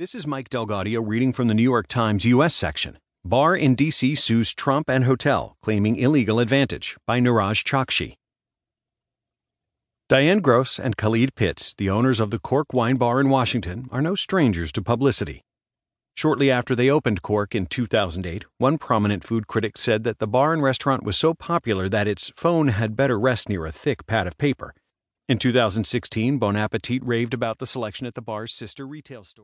This is Mike DelGaudio reading from the New York Times U.S. section. Bar in D.C. sues Trump and hotel, claiming illegal advantage, by Niraj Chokshi. Diane Gross and Khalid Pitts, the owners of the Cork Wine Bar in Washington, are no strangers to publicity. Shortly after they opened Cork in 2008, one prominent food critic said that the bar and restaurant was so popular that its phone had better rest near a thick pad of paper. In 2016, Bon Appetit raved about the selection at the bar's sister retail store.